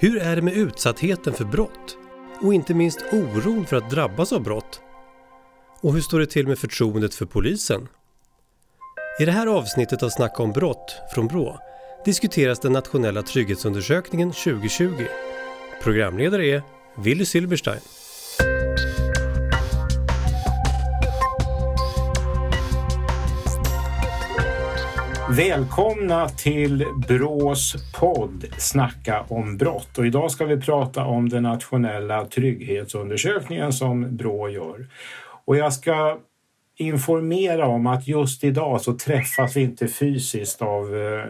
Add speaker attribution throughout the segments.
Speaker 1: Hur är det med utsattheten för brott? Och inte minst oron för att drabbas av brott? Och hur står det till med förtroendet för polisen? I det här avsnittet av Snacka om brott från Brå diskuteras den nationella trygghetsundersökningen 2020. Programledare är Willy Silberstein.
Speaker 2: Välkomna till Brås podd Snacka om brott. Och idag ska vi prata om den nationella trygghetsundersökningen som Brå gör. Och jag ska informera om att just idag så träffas vi inte fysiskt av eh,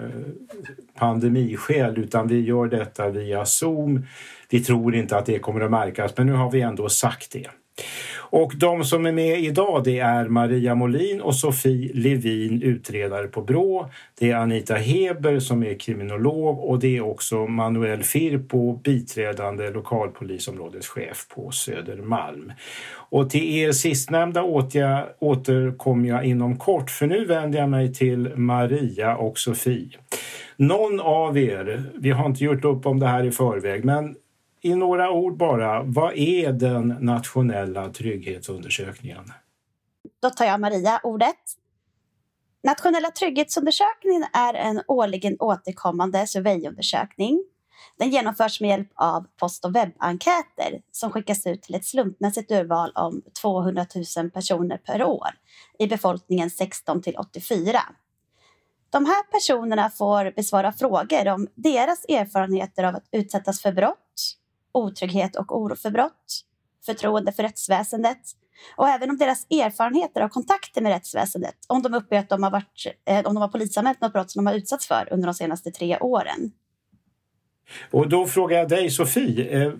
Speaker 2: pandemiskäl utan vi gör detta via Zoom. Vi tror inte att det kommer att märkas men nu har vi ändå sagt det. Och de som är med idag det är Maria Molin och Sofie Levin, utredare på Brå. Det är Anita Heber som är kriminolog och det är också Manuel Firpo, biträdande lokalpolisområdeschef på Södermalm. Och till er sistnämnda återkommer jag inom kort för nu vänder jag mig till Maria och Sofie. Någon av er, vi har inte gjort upp om det här i förväg, men i några ord bara, vad är den nationella trygghetsundersökningen?
Speaker 3: Då tar jag Maria ordet. Nationella trygghetsundersökningen är en årligen återkommande surveyundersökning. Den genomförs med hjälp av post och webbenkäter som skickas ut till ett slumpmässigt urval om 200 000 personer per år i befolkningen 16 till 84. De här personerna får besvara frågor om deras erfarenheter av att utsättas för brott, otrygghet och oro för brott, förtroende för rättsväsendet och även om deras erfarenheter av kontakter med rättsväsendet om de uppger att de har, varit, eh, om de har polisanmält något brott som de har utsatts för under de senaste tre åren.
Speaker 2: Och då frågar jag dig Sofie, eh,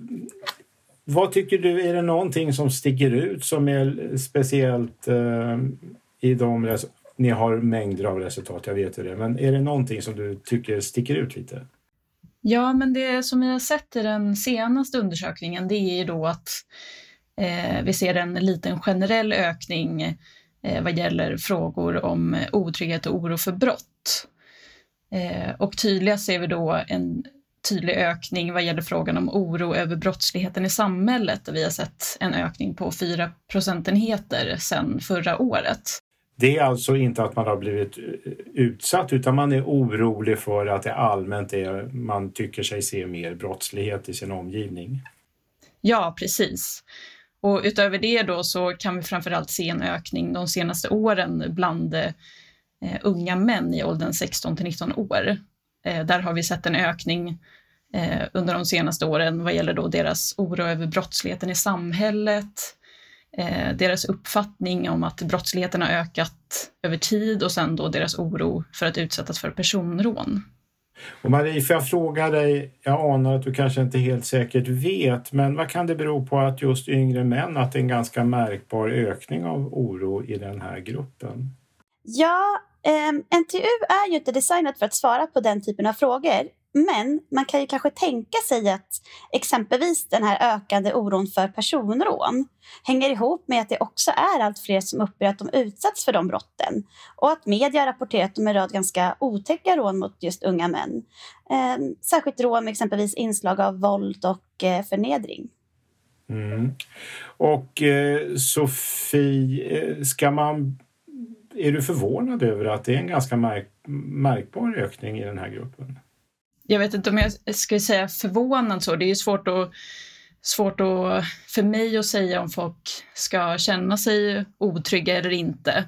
Speaker 2: vad tycker du, är det någonting som sticker ut som är speciellt eh, i de ni har mängder av resultat, jag vet det, men är det någonting som du tycker sticker ut lite?
Speaker 4: Ja, men det som vi har sett i den senaste undersökningen det är ju då att eh, vi ser en liten generell ökning eh, vad gäller frågor om otrygghet och oro för brott. Eh, och tydligast ser vi då en tydlig ökning vad gäller frågan om oro över brottsligheten i samhället där vi har sett en ökning på 4 procentenheter sedan förra året.
Speaker 2: Det är alltså inte att man har blivit eh, utsatt utan man är orolig för att det allmänt är, man tycker sig se mer brottslighet i sin omgivning.
Speaker 4: Ja, precis. Och utöver det då så kan vi framförallt se en ökning de senaste åren bland eh, unga män i åldern 16 till 19 år. Eh, där har vi sett en ökning eh, under de senaste åren vad gäller då deras oro över brottsligheten i samhället, eh, deras uppfattning om att brottsligheten har ökat över tid och sen då deras oro för att utsättas för personrån.
Speaker 2: Och Marie, får jag fråga dig, jag anar att du kanske inte helt säkert vet, men vad kan det bero på att just yngre män, att det är en ganska märkbar ökning av oro i den här gruppen?
Speaker 3: Ja, eh, NTU är ju inte designat för att svara på den typen av frågor. Men man kan ju kanske tänka sig att exempelvis den här ökande oron för personrån hänger ihop med att det också är allt fler som uppger att de utsatts för de brotten och att media rapporterat om en rad ganska otäcka rån mot just unga män. Eh, särskilt rån med exempelvis inslag av våld och eh, förnedring.
Speaker 2: Mm. Och eh, Sofie, eh, ska man, är du förvånad över att det är en ganska märk, märkbar ökning i den här gruppen?
Speaker 4: Jag vet inte om jag ska säga förvånad så. Det är svårt, att, svårt att, för mig att säga om folk ska känna sig otrygga eller inte.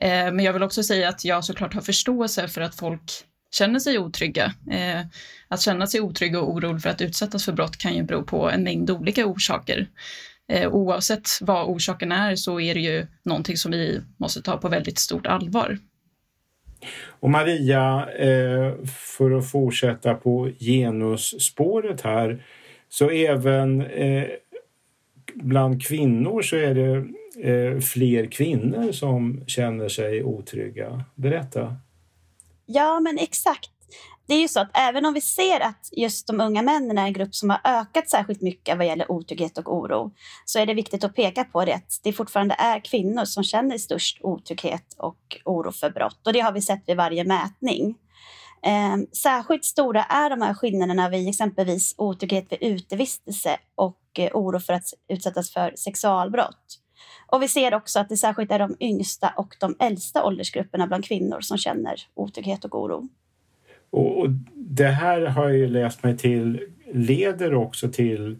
Speaker 4: Eh, men jag vill också säga att jag såklart har förståelse för att folk känner sig otrygga. Eh, att känna sig otrygg och orolig för att utsättas för brott kan ju bero på en mängd olika orsaker. Eh, oavsett vad orsaken är så är det ju någonting som vi måste ta på väldigt stort allvar.
Speaker 2: Och Maria, eh, för att fortsätta på genusspåret här, så även eh, bland kvinnor så är det eh, fler kvinnor som känner sig otrygga. Berätta.
Speaker 3: Ja, men exakt det är ju så att även om vi ser att just de unga männen är en grupp som har ökat särskilt mycket vad gäller otrygghet och oro så är det viktigt att peka på det att det fortfarande är kvinnor som känner störst otrygghet och oro för brott och det har vi sett vid varje mätning. Eh, särskilt stora är de här skillnaderna vid exempelvis otrygghet vid utevistelse och eh, oro för att utsättas för sexualbrott. Och vi ser också att det särskilt är de yngsta och de äldsta åldersgrupperna bland kvinnor som känner otrygghet och oro.
Speaker 2: Och, och det här har jag ju läst mig till leder också till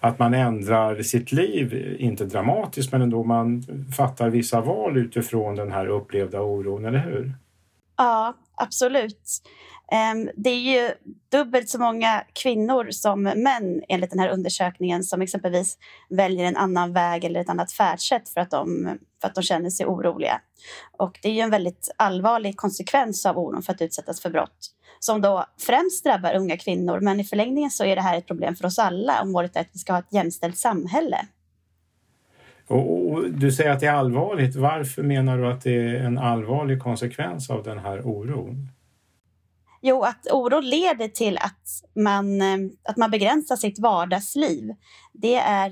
Speaker 2: att man ändrar sitt liv, inte dramatiskt men ändå man fattar vissa val utifrån den här upplevda oron, eller hur?
Speaker 3: Ja, absolut. Ehm, det är ju dubbelt så många kvinnor som män enligt den här undersökningen som exempelvis väljer en annan väg eller ett annat färdsätt för att de, för att de känner sig oroliga. Och det är ju en väldigt allvarlig konsekvens av oron för att utsättas för brott som då främst drabbar unga kvinnor. Men i förlängningen så är det här ett problem för oss alla om målet är att vi ska ha ett jämställt samhälle.
Speaker 2: Och, och, du säger att det är allvarligt. Varför menar du att det är en allvarlig konsekvens av den här oron?
Speaker 3: Jo, att oro leder till att man, eh, att man begränsar sitt vardagsliv. Det är,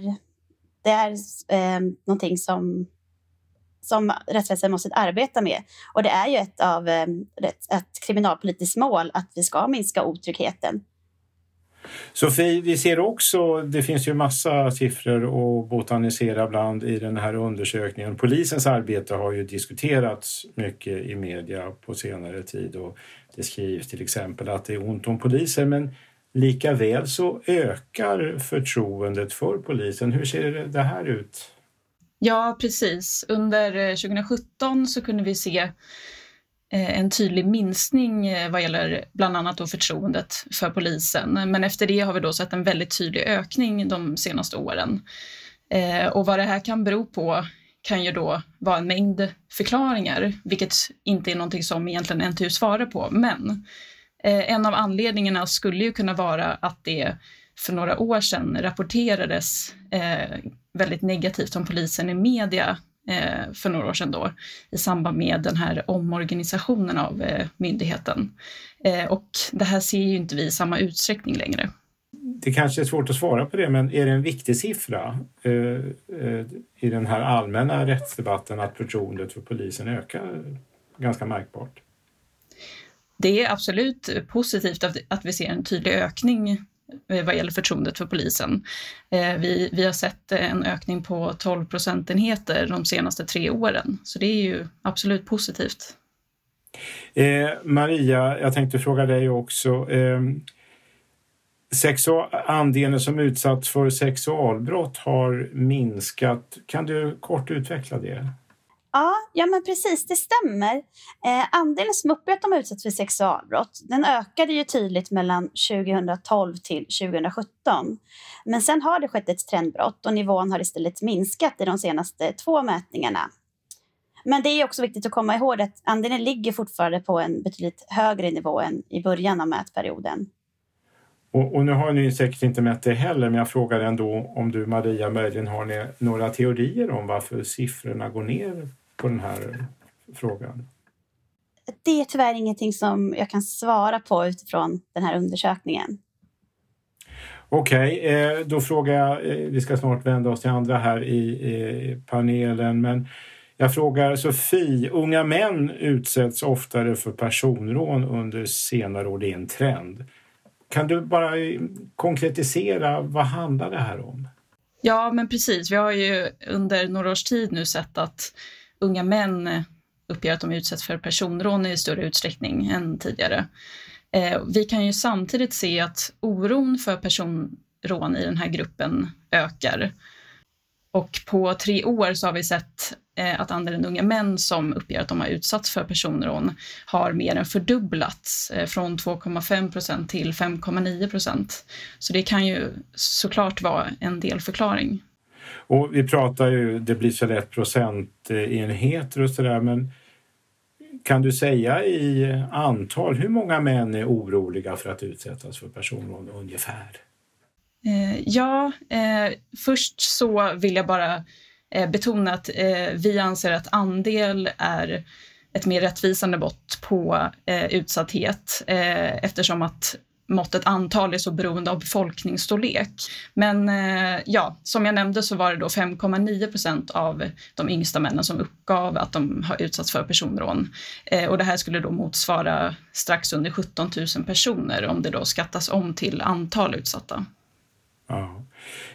Speaker 3: det är eh, någonting som, som rättsväsendet måste arbeta med. Och det är ju ett av eh, ett kriminalpolitiskt mål att vi ska minska otryggheten.
Speaker 2: Sofie, vi ser också, det finns ju massa siffror att botanisera bland i den här undersökningen. Polisens arbete har ju diskuterats mycket i media på senare tid och det skrivs till exempel att det är ont om poliser men lika väl så ökar förtroendet för polisen. Hur ser det här ut?
Speaker 4: Ja, precis. Under eh, 2017 så kunde vi se eh, en tydlig minskning eh, vad gäller bland annat då förtroendet för polisen. Men efter det har vi då sett en väldigt tydlig ökning de senaste åren. Och vad det här kan bero på kan ju då vara en mängd förklaringar, vilket inte är någonting som egentligen NTU svarar på. Men eh, en av anledningarna skulle ju kunna vara att det för några år sedan rapporterades eh, väldigt negativt om polisen i media eh, för några år sedan då i samband med den här omorganisationen av eh, myndigheten. Eh, och det här ser ju inte vi i samma utsträckning längre.
Speaker 2: Det kanske är svårt att svara på det, men är det en viktig siffra eh, eh, i den här allmänna rättsdebatten att förtroendet för polisen ökar ganska märkbart?
Speaker 4: Det är absolut positivt att vi ser en tydlig ökning Eh, vad gäller förtroendet för polisen. Eh, vi, vi har sett en ökning på 12 procentenheter de senaste tre åren, så det är ju absolut positivt.
Speaker 2: Eh, Maria, jag tänkte fråga dig också. Andelen som utsatts för sexualbrott har minskat. Kan du kort utveckla det?
Speaker 3: Ja, ja men precis, det stämmer. Eh, andelen som uppger att de utsatts för sexualbrott den ökade ju tydligt mellan 2012 till 2017. Men sen har det skett ett trendbrott och nivån har istället minskat i de senaste två mätningarna. Men det är också viktigt att komma ihåg att andelen ligger fortfarande på en betydligt högre nivå än i början av mätperioden.
Speaker 2: Och, och, nu har ni säkert inte mätt det heller, men jag frågar ändå om du Maria möjligen har några teorier om varför siffrorna går ner på den här frågan?
Speaker 3: Det är tyvärr ingenting som jag kan svara på utifrån den här undersökningen.
Speaker 2: Okej, okay, eh, då frågar jag, eh, vi ska snart vända oss till andra här i panelen, men jag frågar Sofie, unga män utsätts oftare för personrån under senare år, det är en trend. Kan du bara eh, konkretisera, vad handlar det här om?
Speaker 4: Ja, men precis. Vi har ju under några års tid nu sett att unga män eh, uppger att de utsätts för personrån i större utsträckning än tidigare. Eh, vi kan ju samtidigt se att oron för personrån i den här gruppen ökar. Och på tre år så har vi sett eh, att andelen unga män som uppger att de har utsatts för personrån har mer än fördubblats eh, från 2,5 procent till 5,9 procent. Så det kan ju såklart vara en delförklaring.
Speaker 2: Och vi pratar ju, det blir så lätt procentenheter och sådär, men kan du säga i antal, hur många män är oroliga för att utsättas för personrån ungefär?
Speaker 4: Eh, ja, eh, först så vill jag bara eh, betona att eh, vi anser att andel är ett mer rättvisande mått på eh, utsatthet eh, eftersom att måttet antal är så beroende av befolkningsstorlek. Men eh, ja, som jag nämnde så var det då 5,9 procent av de yngsta männen som uppgav att de har utsatts för personrån. Eh, och det här skulle då motsvara strax under 17 000 personer om det då skattas om till antal utsatta.
Speaker 2: Ja.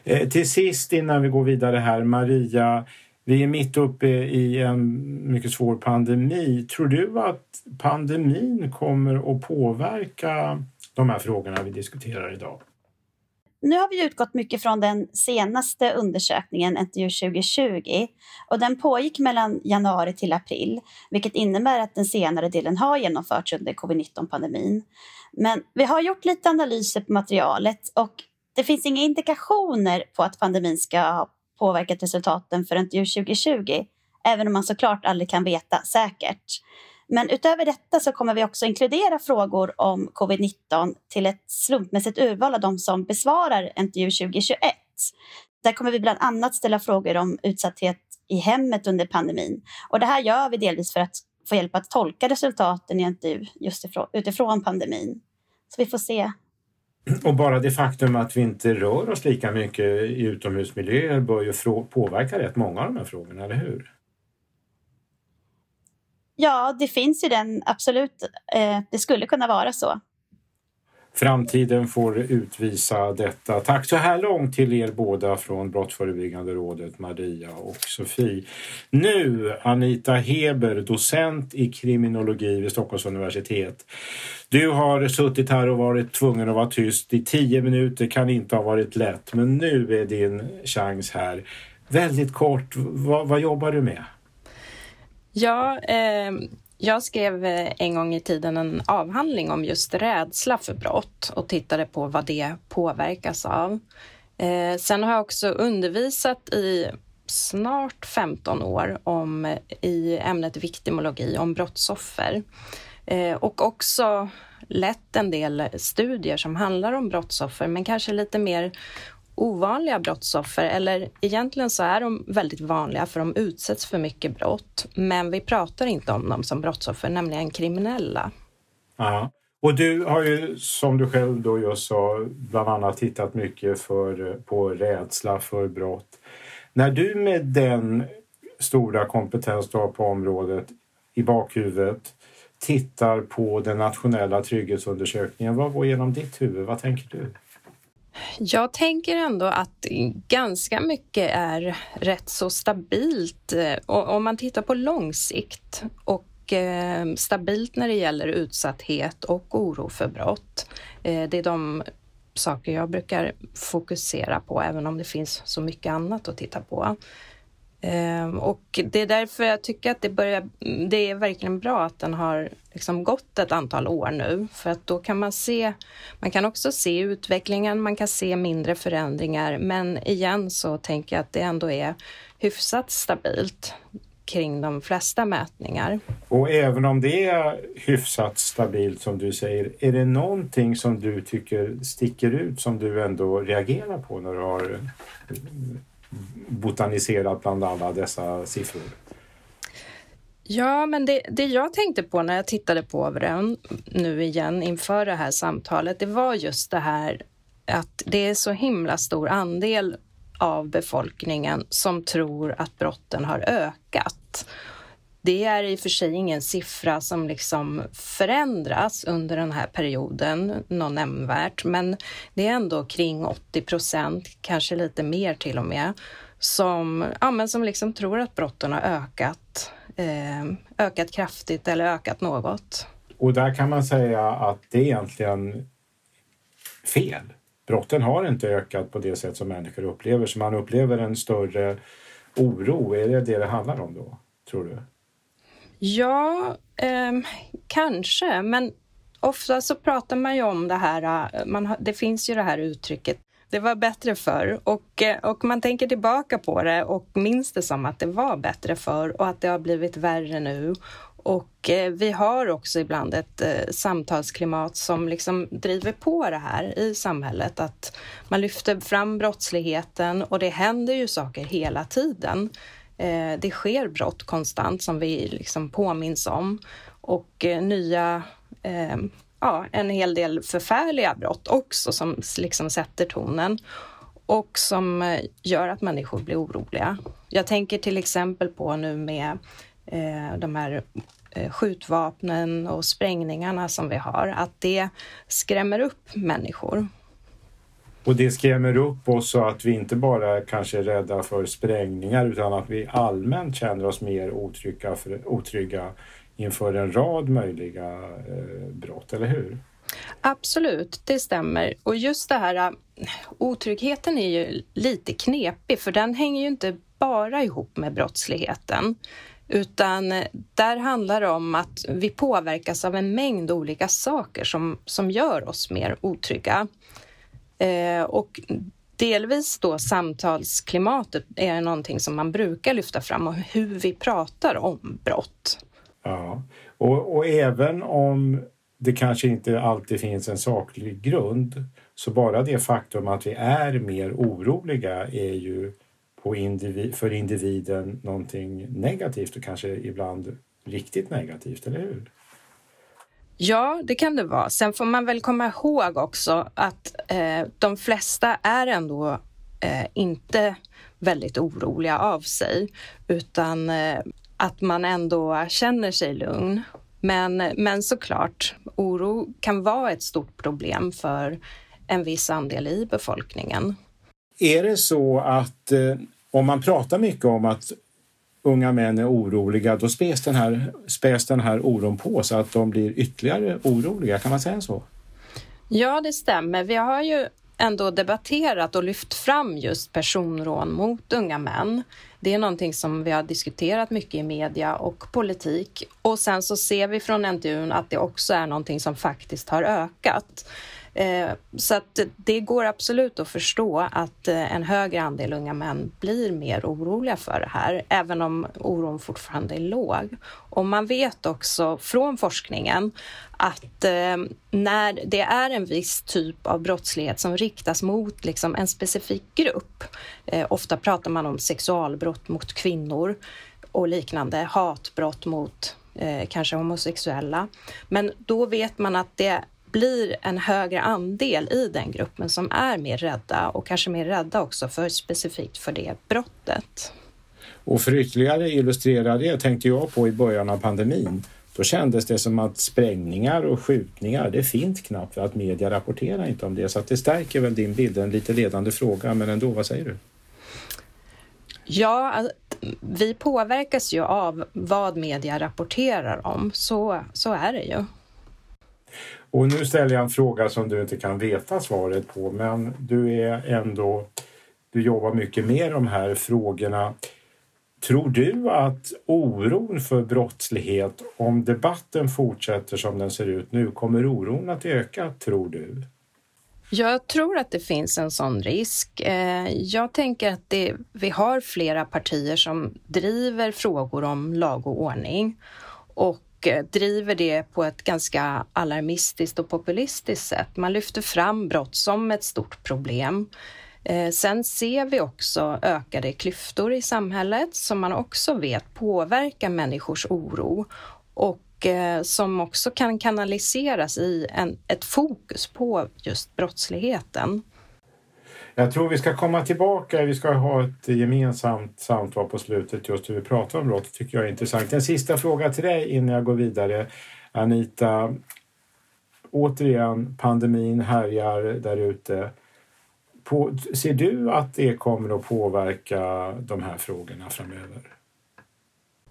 Speaker 2: Eh, till sist innan vi går vidare här, Maria, vi är mitt uppe i en mycket svår pandemi. Tror du att pandemin kommer att påverka de här frågorna vi diskuterar idag?
Speaker 3: Nu har vi utgått mycket från den senaste undersökningen, NTU 2020, och den pågick mellan januari till april, vilket innebär att den senare delen har genomförts under covid-19-pandemin. Men vi har gjort lite analyser på materialet och det finns inga indikationer på att pandemin ska ha påverkat resultaten för intervju 2020, även om man såklart aldrig kan veta säkert. Men utöver detta så kommer vi också inkludera frågor om covid-19 till ett slumpmässigt urval av de som besvarar intervju 2021. Där kommer vi bland annat ställa frågor om utsatthet i hemmet under pandemin. Och det här gör vi delvis för att få hjälp att tolka resultaten i intervju just utifrån pandemin. Så vi får se.
Speaker 2: Och bara det faktum att vi inte rör oss lika mycket i utomhusmiljöer bör ju påverka rätt många av de här frågorna, eller hur?
Speaker 3: Ja, det finns ju den, absolut. Eh, det skulle kunna vara så.
Speaker 2: Framtiden får utvisa detta. Tack så här långt till er båda från Brottsförebyggande rådet, Maria och Sofie. Nu Anita Heber, docent i kriminologi vid Stockholms universitet. Du har suttit här och varit tvungen att vara tyst i tio minuter, kan inte ha varit lätt, men nu är din chans här. Väldigt kort, vad, vad jobbar du med?
Speaker 5: Ja, eh, jag skrev eh, en gång i tiden en avhandling om just rädsla för brott och tittade på vad det påverkas av. Eh, sen har jag också undervisat i snart 15 år om, eh, i ämnet viktimologi om brottsoffer eh, och också lett en del studier som handlar om brottsoffer men kanske lite mer ovanliga brottsoffer, eller egentligen så är de väldigt vanliga för de utsätts för mycket brott, men vi pratar inte om dem som brottsoffer, nämligen kriminella.
Speaker 2: Ja. Och du har ju, som du själv då just sa, bland annat tittat mycket för, på rädsla för brott. När du med den stora kompetens du har på området i bakhuvudet tittar på den nationella trygghetsundersökningen, vad går genom ditt huvud? Vad tänker du?
Speaker 5: Jag tänker ändå att ganska mycket är rätt så stabilt eh, och om man tittar på lång sikt och eh, stabilt när det gäller utsatthet och oro för brott. Eh, det är de saker jag brukar fokusera på, även om det finns så mycket annat att titta på. Ehm, och det är därför jag tycker att det, börjar, det är verkligen bra att den har liksom gått ett antal år nu, för att då kan man se, man kan också se utvecklingen, man kan se mindre förändringar, men igen så tänker jag att det ändå är hyfsat stabilt kring de flesta mätningar.
Speaker 2: Och även om det är hyfsat stabilt som du säger, är det någonting som du tycker sticker ut som du ändå reagerar på när du har botaniserat bland alla dessa siffror?
Speaker 5: Ja, men det, det jag tänkte på när jag tittade på den nu igen inför det här samtalet, det var just det här att det är så himla stor andel av befolkningen som tror att brotten har ökat. Det är i och för sig ingen siffra som liksom förändras under den här perioden något nämnvärt, men det är ändå kring 80 procent, kanske lite mer till och med, som, ja, men som liksom tror att brotten har ökat, eh, ökat kraftigt eller ökat något.
Speaker 2: Och där kan man säga att det är egentligen fel. Brotten har inte ökat på det sätt som människor upplever, så man upplever en större oro. Är det det det handlar om då, tror du?
Speaker 5: Ja, eh, kanske, men ofta så pratar man ju om det här, äh, man, det finns ju det här uttrycket det var bättre förr och, eh, och man tänker tillbaka på det och minns det som att det var bättre förr och att det har blivit värre nu. Och eh, vi har också ibland ett eh, samtalsklimat som liksom driver på det här i samhället, att man lyfter fram brottsligheten och det händer ju saker hela tiden. Eh, det sker brott konstant som vi liksom påminns om och eh, nya eh, ja, en hel del förfärliga brott också som liksom sätter tonen och som eh, gör att människor blir oroliga. Jag tänker till exempel på nu med eh, de här eh, skjutvapnen och sprängningarna som vi har, att det skrämmer upp människor.
Speaker 2: Och det skrämmer upp oss så att vi inte bara kanske är rädda för sprängningar utan att vi allmänt känner oss mer otrygga, för, otrygga inför en rad möjliga eh, brott, eller hur?
Speaker 5: Absolut, det stämmer. Och just det här äh, otryggheten är ju lite knepig för den hänger ju inte bara ihop med brottsligheten utan äh, där handlar det om att vi påverkas av en mängd olika saker som, som gör oss mer otrygga. Eh, och delvis då samtalsklimatet är någonting som man brukar lyfta fram och hur vi pratar om brott.
Speaker 2: Ja, och, och även om det kanske inte alltid finns en saklig grund så bara det faktum att vi är mer oroliga är ju på individ, för individen någonting negativt och kanske ibland riktigt negativt, eller hur?
Speaker 5: Ja, det kan det vara. Sen får man väl komma ihåg också att eh, de flesta är ändå eh, inte väldigt oroliga av sig utan eh, att man ändå känner sig lugn. Men, men såklart, oro kan vara ett stort problem för en viss andel i befolkningen.
Speaker 2: Är det så att eh, om man pratar mycket om att unga män är oroliga, då späs den, här, späs den här oron på så att de blir ytterligare oroliga. Kan man säga så?
Speaker 5: Ja, det stämmer. Vi har ju ändå debatterat och lyft fram just personrån mot unga män. Det är någonting som vi har diskuterat mycket i media och politik och sen så ser vi från NTU att det också är någonting som faktiskt har ökat. Eh, så att det går absolut att förstå att eh, en högre andel unga män blir mer oroliga för det här, även om oron fortfarande är låg. Och man vet också från forskningen att eh, när det är en viss typ av brottslighet som riktas mot liksom en specifik grupp, ofta pratar man om sexualbrott mot kvinnor och liknande, hatbrott mot kanske homosexuella. Men då vet man att det blir en högre andel i den gruppen som är mer rädda och kanske mer rädda också för specifikt för det brottet.
Speaker 2: Och för ytterligare illustrera det tänkte jag på i början av pandemin. Då kändes det som att sprängningar och skjutningar, det fint knappt för att media rapporterar inte om det. Så att det stärker väl din bild, en lite ledande fråga, men ändå, vad säger du?
Speaker 5: Ja, vi påverkas ju av vad media rapporterar om, så, så är det ju.
Speaker 2: Och nu ställer jag en fråga som du inte kan veta svaret på, men du är ändå, du jobbar mycket med de här frågorna. Tror du att oron för brottslighet, om debatten fortsätter som den ser ut nu, kommer oron att öka, tror du?
Speaker 5: Jag tror att det finns en sån risk. Eh, jag tänker att det, vi har flera partier som driver frågor om lag och ordning och Eh, driver det på ett ganska alarmistiskt och populistiskt sätt. Man lyfter fram brott som ett stort problem. Eh, sen ser vi också ökade klyftor i samhället som man också vet påverkar människors oro och eh, som också kan kanaliseras i en, ett fokus på just brottsligheten.
Speaker 2: Jag tror vi ska komma tillbaka. Vi ska ha ett gemensamt samtal på slutet just hur vi pratar om brott. Det tycker jag är intressant. En sista fråga till dig innan jag går vidare. Anita, återigen, pandemin härjar där ute. ser du att det kommer att påverka de här frågorna framöver?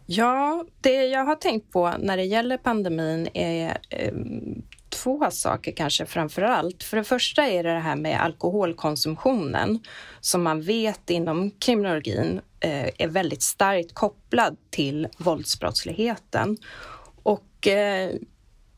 Speaker 5: Ja, det jag har tänkt på när det gäller pandemin är ehm, två saker kanske framför allt. För det första är det det här med alkoholkonsumtionen som man vet inom kriminologin eh, är väldigt starkt kopplad till våldsbrottsligheten. Och eh,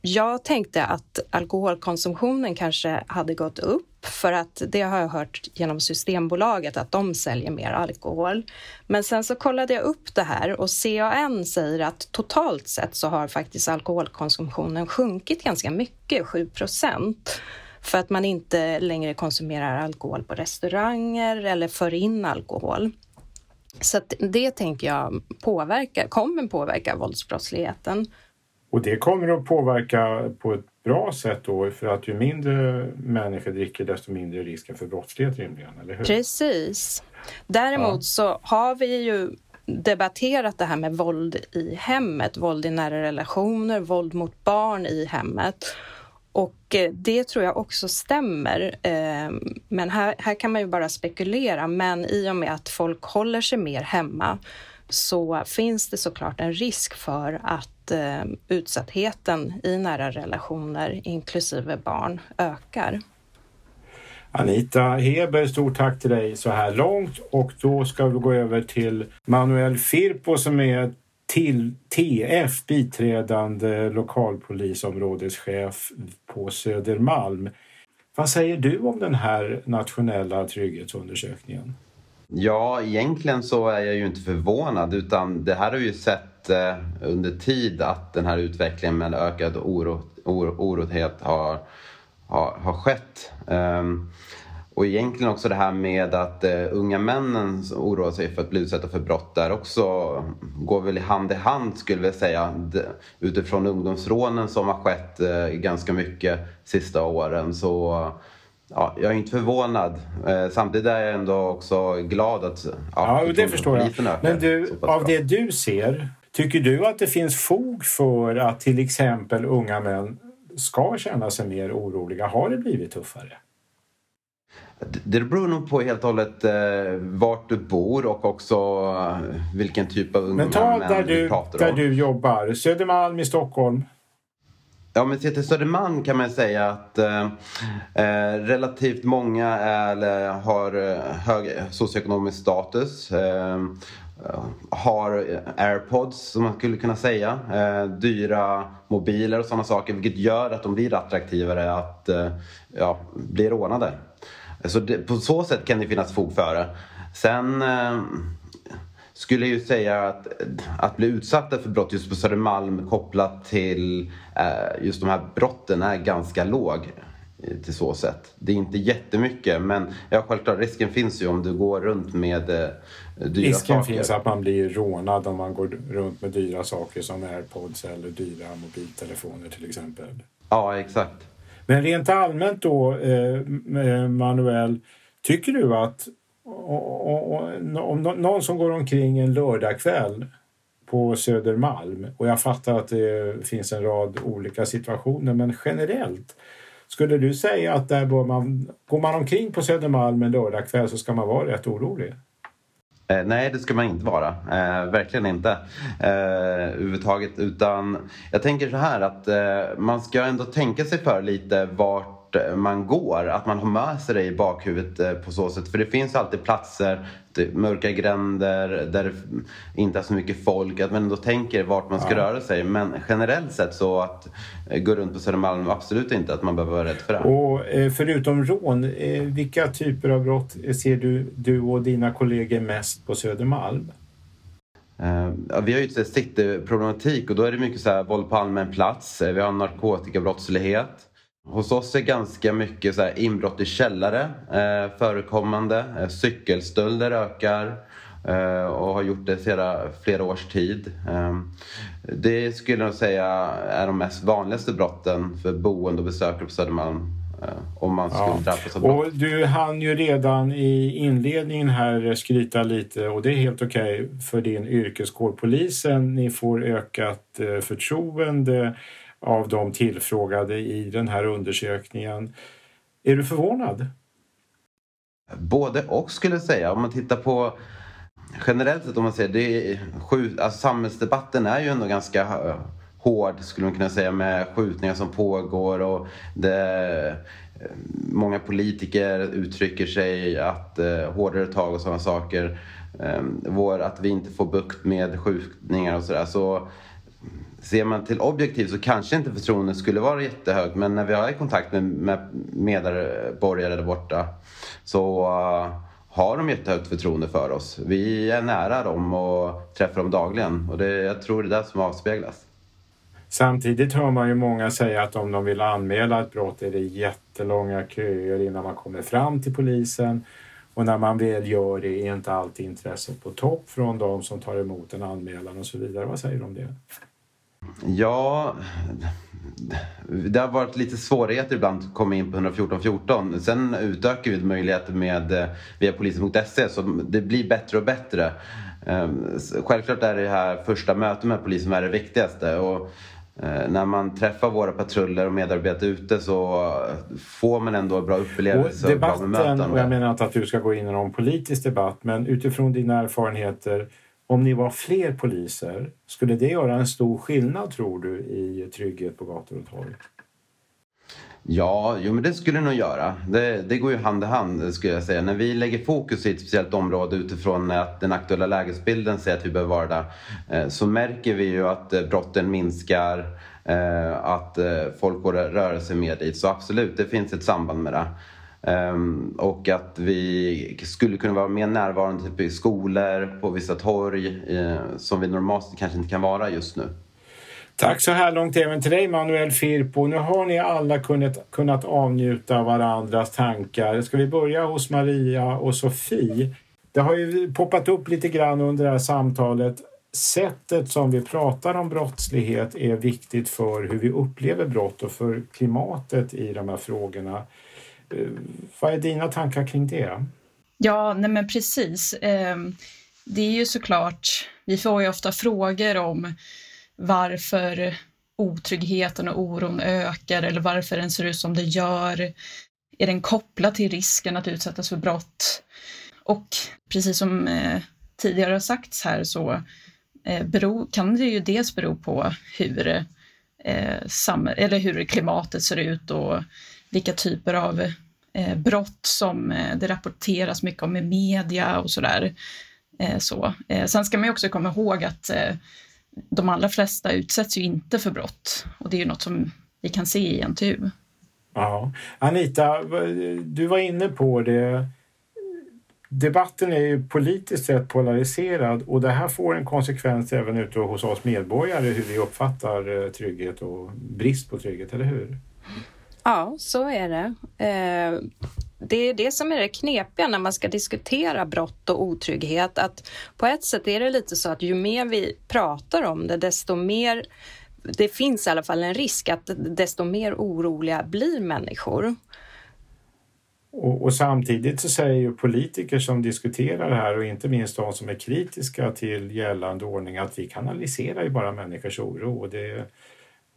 Speaker 5: jag tänkte att alkoholkonsumtionen kanske hade gått upp för att det har jag hört genom Systembolaget att de säljer mer alkohol. Men sen så kollade jag upp det här och CAN säger att totalt sett så har faktiskt alkoholkonsumtionen sjunkit ganska mycket, 7 procent för att man inte längre konsumerar alkohol på restauranger eller för in alkohol. Så det tänker jag påverka, kommer påverka våldsbrottsligheten.
Speaker 2: Och det kommer att påverka på ett bra sätt då för att ju mindre människor dricker desto mindre risken för brottslighet rimligen, eller hur?
Speaker 5: Precis. Däremot ja. så har vi ju debatterat det här med våld i hemmet, våld i nära relationer, våld mot barn i hemmet. Och eh, det tror jag också stämmer. Eh, men här, här kan man ju bara spekulera. Men i och med att folk håller sig mer hemma så finns det såklart en risk för att eh, utsattheten i nära relationer, inklusive barn, ökar.
Speaker 2: Anita Heber, stort tack till dig så här långt och då ska vi gå över till Manuel Firpo som är till TF, biträdande lokalpolisområdeschef på Södermalm. Vad säger du om den här nationella trygghetsundersökningen?
Speaker 6: Ja, egentligen så är jag ju inte förvånad utan det här har ju sett eh, under tid att den här utvecklingen med ökad oro, oro, har, har, har skett. Um, och egentligen också det här med att uh, unga männen oroar sig för att bli utsatta för brott där också går väl hand i hand skulle jag säga utifrån ungdomsrånen som har skett uh, ganska mycket sista åren. Så Ja, jag är inte förvånad. Eh, samtidigt är jag ändå också glad att...
Speaker 2: Ja, ja det förstår jag. Men du, av det du ser, tycker du att det finns fog för att till exempel unga män ska känna sig mer oroliga? Har det blivit tuffare?
Speaker 6: Det beror nog på helt och hållet eh, vart du bor och också eh, vilken typ av unga män
Speaker 2: där du, pratar om. där du jobbar. Södermalm i Stockholm.
Speaker 6: Ja, men till Södermalm kan man säga att eh, eh, relativt många är, har eh, hög socioekonomisk status. Eh, Eh, har airpods som man skulle kunna säga. Eh, dyra mobiler och sådana saker vilket gör att de blir attraktivare att eh, ja, bli rånade. Så det, på så sätt kan det finnas fog för det. Sen eh, skulle ju säga att, att bli utsatta för brott just på Södermalm kopplat till eh, just de här brotten är ganska låg eh, till så sätt. Det är inte jättemycket men ja, självklart risken finns ju om du går runt med eh, dyra
Speaker 2: risken
Speaker 6: saker.
Speaker 2: finns att man blir rånad om man går runt med dyra saker som airpods eller dyra mobiltelefoner till exempel.
Speaker 6: Ja, exakt.
Speaker 2: Men rent allmänt då, eh, Manuel, tycker du att om någon som går omkring en lördagkväll på Södermalm och jag fattar att det finns en rad olika situationer men generellt skulle du säga att där bör man, går man omkring på Södermalm en lördagkväll så ska man vara rätt orolig?
Speaker 6: Eh, nej, det ska man inte vara. Eh, verkligen inte. Eh, överhuvudtaget. Utan jag tänker så här att eh, man ska ändå tänka sig för lite vart man går. Att man har med sig det i bakhuvudet eh, på så sätt. För det finns alltid platser, mörka gränder där det inte är så mycket folk. Att man ändå tänker vart man ska ja. röra sig. Men generellt sett så att eh, gå runt på Södermalm, absolut inte att man behöver vara rädd för det.
Speaker 2: Och eh, förutom rån, vilka typer av brott ser du, du och dina kollegor mest på Södermalm?
Speaker 6: Uh, vi har ju ett cityproblematik och då är det mycket så här, våld på allmän plats. Vi har narkotikabrottslighet. Hos oss är ganska mycket så inbrott i källare eh, förekommande. Eh, cykelstölder ökar eh, och har gjort det sedan flera års tid. Eh, det skulle jag säga är de mest vanligaste brotten för boende och besökare på Södermalm. Eh, om man skulle ja. drabbas av
Speaker 2: brott. Och du hann ju redan i inledningen här skryta lite och det är helt okej okay för din yrkeskår polisen. Ni får ökat förtroende av de tillfrågade i den här undersökningen. Är du förvånad?
Speaker 6: Både och skulle jag säga. Om man tittar på generellt sett om man säger det är, alltså, samhällsdebatten är ju ändå ganska eh, hård skulle man kunna säga med skjutningar som pågår och det, eh, många politiker uttrycker sig att eh, hårdare tag och sådana saker. Eh, vår, att vi inte får bukt med skjutningar och sådär. Så ser man till objektivt så kanske inte förtroendet skulle vara jättehögt men när vi har kontakt med, med medborgare där borta så uh, har de jättehögt förtroende för oss. Vi är nära dem och träffar dem dagligen och det, jag tror det är det som avspeglas.
Speaker 2: Samtidigt hör man ju många säga att om de vill anmäla ett brott är det jättelånga köer innan man kommer fram till polisen och när man väl gör det är inte alltid intresset på topp från de som tar emot en anmälan och så vidare. Vad säger du om det?
Speaker 6: Ja, det har varit lite svårigheter ibland att komma in på 114 14. Sen utökar vi möjligheter med eh, via polisen.se så det blir bättre och bättre. Ehm, självklart är det här första mötet med polisen är det viktigaste. Och eh, när man träffar våra patruller och medarbetare ute så får man ändå bra upplevelser
Speaker 2: och debatten, och jag menar inte att du ska gå in i någon politisk debatt, men utifrån dina erfarenheter om ni var fler poliser, skulle det göra en stor skillnad tror du i trygghet på gator och torg?
Speaker 6: Ja, jo, men det skulle det nog göra. Det, det, går ju hand i hand skulle jag säga. När vi lägger fokus i ett speciellt område utifrån att den aktuella lägesbilden säger att vi behöver vara där eh, så märker vi ju att eh, brotten minskar, eh, att folk går röra sig mer dit. Så absolut, det finns ett samband med det. Ehm, och att vi skulle kunna vara mer närvarande typ i skolor, på vissa torg eh, som vi normalt kanske inte kan vara just nu.
Speaker 2: Tack så här långt även till dig Manuel Firpo. Nu har ni alla kunnat, kunnat avnjuta varandras tankar. Ska vi börja hos Maria och Sofie? Det har ju poppat upp lite grann under det här samtalet. Sättet som vi pratar om brottslighet är viktigt för hur vi upplever brott och för klimatet i de här frågorna. Eh, vad är dina tankar kring det?
Speaker 4: Ja, nej men precis. Ehm, det är ju såklart, vi får ju ofta frågor om varför otryggheten och oron ökar eller varför den ser ut som den gör. Är den kopplad till risken att utsättas för brott? Och precis som eh, tidigare har sagts här så eh, kan det ju dels bero på hur, eller hur klimatet ser ut och vilka typer av eh, brott som eh, det rapporteras mycket om i media och sådär. Eh, så. Eh, sen ska man ju också komma ihåg att eh, de allra flesta utsätts ju inte för brott och det är ju något som vi kan se i NTU.
Speaker 2: Ja. Anita, du var inne på det. Debatten är ju politiskt sett polariserad och det här får en konsekvens även ute hos oss medborgare hur vi uppfattar eh, trygghet och brist på trygghet, eller hur?
Speaker 5: Ja, så är det. Eh, det är det som är det knepiga när man ska diskutera brott och otrygghet. Att på ett sätt är det lite så att ju mer vi pratar om det, desto mer det finns i alla fall en risk att desto mer oroliga blir människor.
Speaker 2: Och, och, samtidigt så säger ju politiker som diskuterar det här och inte minst de som är kritiska till gällande ordning att vi kanaliserar ju bara människors oro. Och det,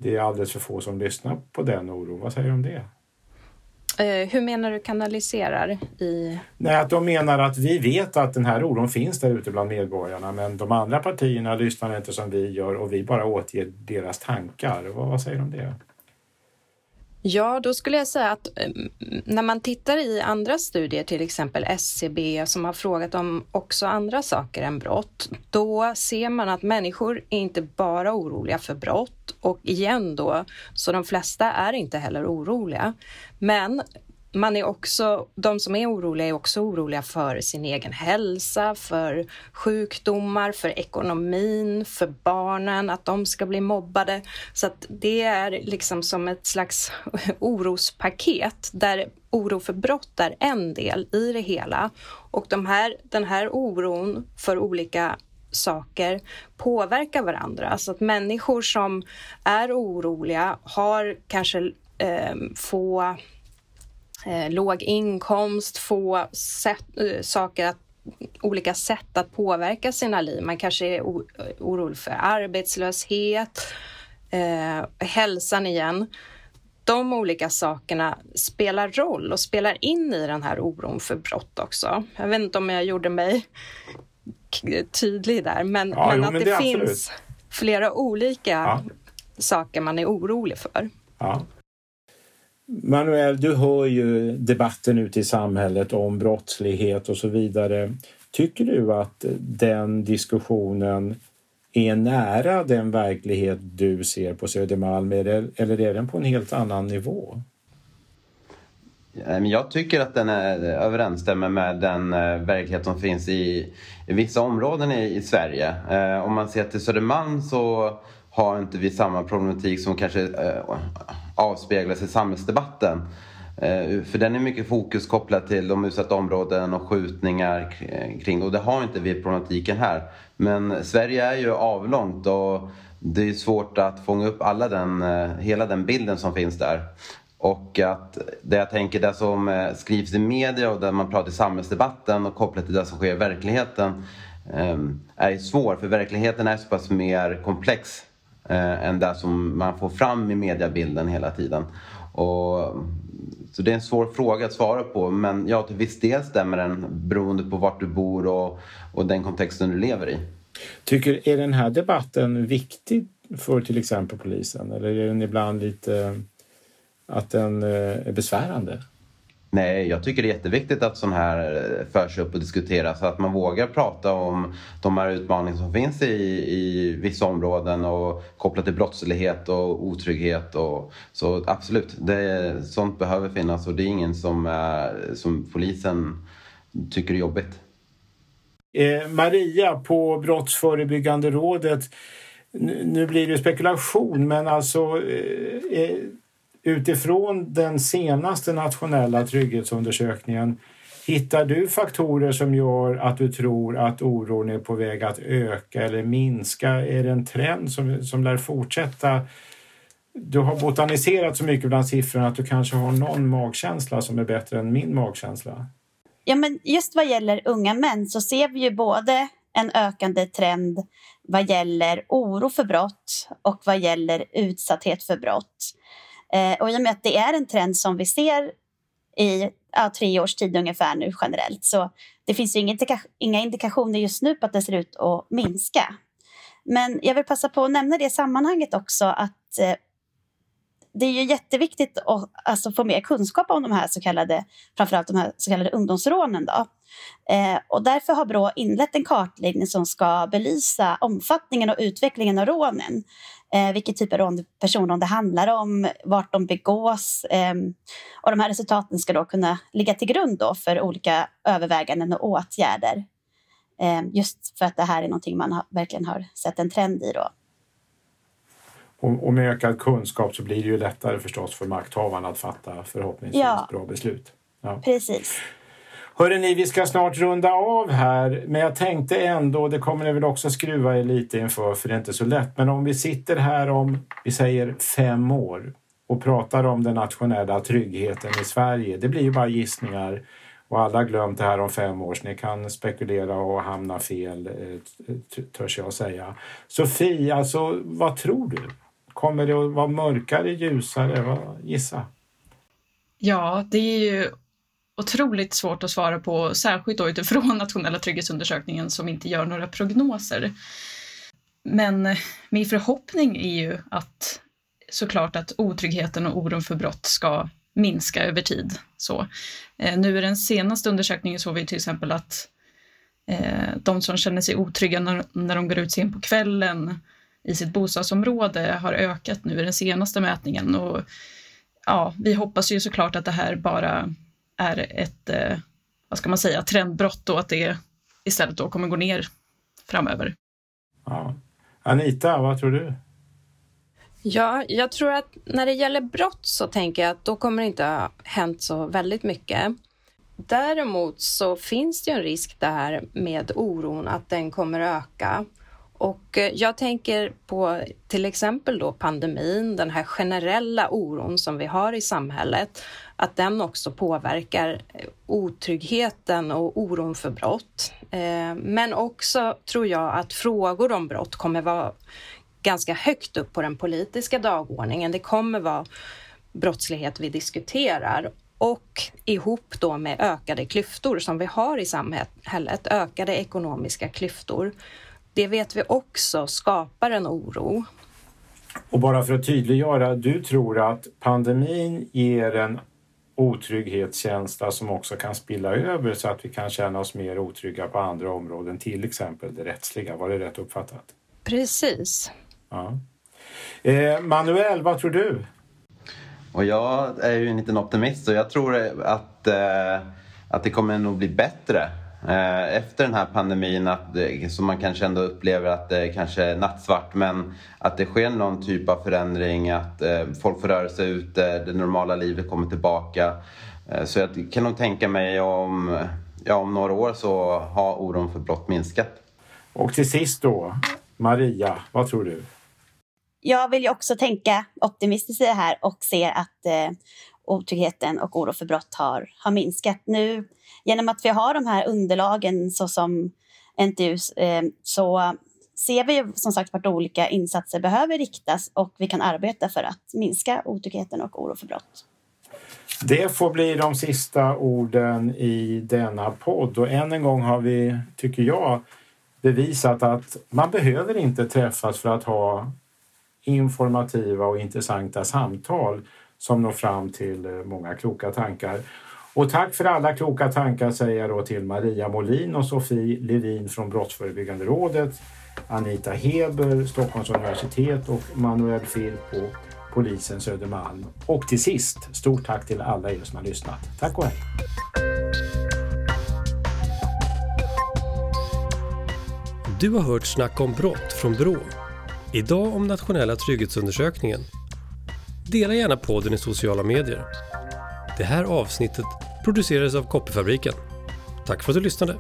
Speaker 2: det är alldeles för få som lyssnar på den oron. Vad säger du om det?
Speaker 5: Eh, hur menar du kanaliserar? I...
Speaker 2: Nej, att de menar att vi vet att den här oron finns där ute bland medborgarna men de andra partierna lyssnar inte som vi gör och vi bara återger deras tankar. Vad, vad säger du om det?
Speaker 5: Ja, då skulle jag säga att eh, när man tittar i andra studier, till exempel SCB som har frågat om också andra saker än brott, då ser man att människor är inte bara oroliga för brott och igen då, så de flesta är inte heller oroliga. Men man är också, de som är oroliga är också oroliga för sin egen hälsa, för sjukdomar, för ekonomin, för barnen, att de ska bli mobbade. Så att det är liksom som ett slags orospaket där oro för brott är en del i det hela. Och de här, den här oron för olika saker påverkar varandra. Så att människor som är oroliga har kanske eh, få eh, låg inkomst, få sätt, eh, saker att olika sätt att påverka sina liv. Man kanske är orolig för arbetslöshet, eh, hälsan igen. De olika sakerna spelar roll och spelar in i den här oron för brott också. Jag vet inte om jag gjorde mig tydlig där, men, ja, men jo, att men det, det finns flera olika ja. saker man är orolig för.
Speaker 2: Ja. Manuel, du hör ju debatten ute i samhället om brottslighet och så vidare. Tycker du att den diskussionen är nära den verklighet du ser på Södermalm eller är den på en helt annan nivå?
Speaker 6: Jag tycker att den är, överensstämmer med den eh, verklighet som finns i, i vissa områden i, i Sverige. Eh, om man ser till Södermalm så har inte vi samma problematik som kanske eh, avspeglas i samhällsdebatten. Eh, för den är mycket fokus kopplat till de utsatta områden och skjutningar kring och det har inte vi problematiken här. Men Sverige är ju avlångt och det är svårt att fånga upp alla den, eh, hela den bilden som finns där. Och att det jag tänker, det som eh, skrivs i media och där man pratar i samhällsdebatten och kopplat till det som sker i verkligheten eh, är svår för verkligheten är så pass mer komplex eh, än det som man får fram i mediebilden hela tiden. Och, så det är en svår fråga att svara på men ja, till viss del stämmer den beroende på vart du bor och, och den kontexten du lever i.
Speaker 2: Tycker, är den här debatten viktig för till exempel polisen eller är den ibland lite att den eh, är besvärande?
Speaker 6: Nej, jag tycker det är jätteviktigt att sånt här eh, förs upp och diskuteras. Så att man vågar prata om de här utmaningar som finns i, i vissa områden och kopplat till brottslighet och otrygghet. Och, så absolut, det, sånt behöver finnas och det är ingen som, är, som polisen tycker är jobbigt.
Speaker 2: Eh, Maria på Brottsförebyggande rådet. Nu blir det spekulation men alltså eh, eh, utifrån den senaste nationella trygghetsundersökningen Hittar du faktorer som gör att du tror att oron är på väg att öka eller minska? Är det en trend som, som lär fortsätta? Du har botaniserat så mycket bland siffrorna att du kanske har någon magkänsla som är bättre än min magkänsla.
Speaker 3: Ja, men just vad gäller unga män så ser vi ju både en ökande trend vad gäller oro för brott och vad gäller utsatthet för brott. Eh, och i och med att det är en trend som vi ser i ja, tre års tid ungefär nu generellt så det finns ju inga, indika inga indikationer just nu på att det ser ut att minska. Men jag vill passa på att nämna det i sammanhanget också att eh, det är ju jätteviktigt att alltså, få mer kunskap om de här så kallade, framförallt de här så kallade ungdomsrånen. Då. Eh, och därför har Brå inlett en kartläggning som ska belysa omfattningen och utvecklingen av rånen. Eh, vilket typ av rån, personrån det handlar om, vart de begås. Eh, och de här resultaten ska då kunna ligga till grund då för olika överväganden och åtgärder. Eh, just för att det här är någonting man har, verkligen har sett en trend i. Då.
Speaker 2: Och, och med ökad kunskap så blir det ju lättare förstås för makthavarna att fatta förhoppningsvis ja. bra beslut.
Speaker 3: Ja. Precis.
Speaker 2: Hörrni, vi ska snart runda av här, men jag tänkte ändå, det kommer ni väl också skruva er lite inför för det är inte så lätt, men om vi sitter här om, vi säger fem år och pratar om den nationella tryggheten i Sverige, det blir ju bara gissningar och alla har glömt det här om fem år så ni kan spekulera och hamna fel, eh, törs jag säga. Sofie, alltså vad tror du? Kommer det att vara mörkare, ljusare? Gissa.
Speaker 4: Ja, det är ju otroligt svårt att svara på, särskilt då utifrån nationella trygghetsundersökningen som inte gör några prognoser. Men eh, min förhoppning är ju att såklart att otryggheten och oron för brott ska minska över tid. Så, eh, nu i den senaste undersökningen såg vi till exempel att eh, de som känner sig otrygga när, när de går ut sent på kvällen i sitt bostadsområde har ökat nu i den senaste mätningen. Och, ja, vi hoppas ju såklart att det här bara är ett, eh, vad ska man säga, trendbrott och att det istället då kommer gå ner framöver.
Speaker 2: Ja. Anita, vad tror du?
Speaker 5: Ja, jag tror att när det gäller brott så tänker jag att då kommer det inte ha hänt så väldigt mycket. Däremot så finns det en risk där med oron att den kommer öka. Och eh, jag tänker på till exempel då pandemin, den här generella oron som vi har i samhället, att den också påverkar eh, otryggheten och oron för brott. Eh, men också tror jag att frågor om brott kommer vara ganska högt upp på den politiska dagordningen. Det kommer vara brottslighet vi diskuterar och ihop då med ökade klyftor som vi har i samhället, ökade ekonomiska klyftor. Det vet vi också skapar en oro.
Speaker 2: Och bara för att tydliggöra, du tror att pandemin ger en otrygghetskänsla som också kan spilla över så att vi kan känna oss mer otrygga på andra områden, till exempel det rättsliga. Var det rätt uppfattat?
Speaker 5: Precis.
Speaker 2: Ja. Eh, Manuel, vad tror du?
Speaker 6: Och jag är ju en liten optimist så jag tror att, eh, att det kommer nog bli bättre efter den här pandemin. Att, så man kanske ändå upplever att det kanske är nattsvart men att det sker någon typ av förändring, att eh, folk får röra sig ute, det normala livet kommer tillbaka. Eh, så jag kan nog tänka mig om, ja, om några år så har oron för brott minskat.
Speaker 2: Och till sist då, Maria, vad tror du?
Speaker 3: jag vill ju också tänka optimistiskt i det här och se att eh, otryggheten och oro för brott har, har minskat. Nu genom att vi har de här underlagen såsom NTU eh, så ser vi ju som sagt vart olika insatser behöver riktas och vi kan arbeta för att minska otryggheten och oro för brott.
Speaker 2: Det får bli de sista orden i denna podd och än en gång har vi, tycker jag, bevisat att man behöver inte träffas för att ha informativa och intressanta samtal som når fram till eh, många kloka tankar. Och tack för alla kloka tankar säger jag då till Maria Molin och Sofie Levin från Brottsförebyggande rådet, Anita Heber, Stockholms universitet och Manuel Fil på polisen Södermalm. Och till sist, stort tack till alla er som har lyssnat. Tack och hej!
Speaker 1: Du har hört Snack om brott från Brå. Idag om nationella trygghetsundersökningen. Dela gärna podden i sociala medier. Det här avsnittet producerades av Kopparfabriken. Tack för att du lyssnade!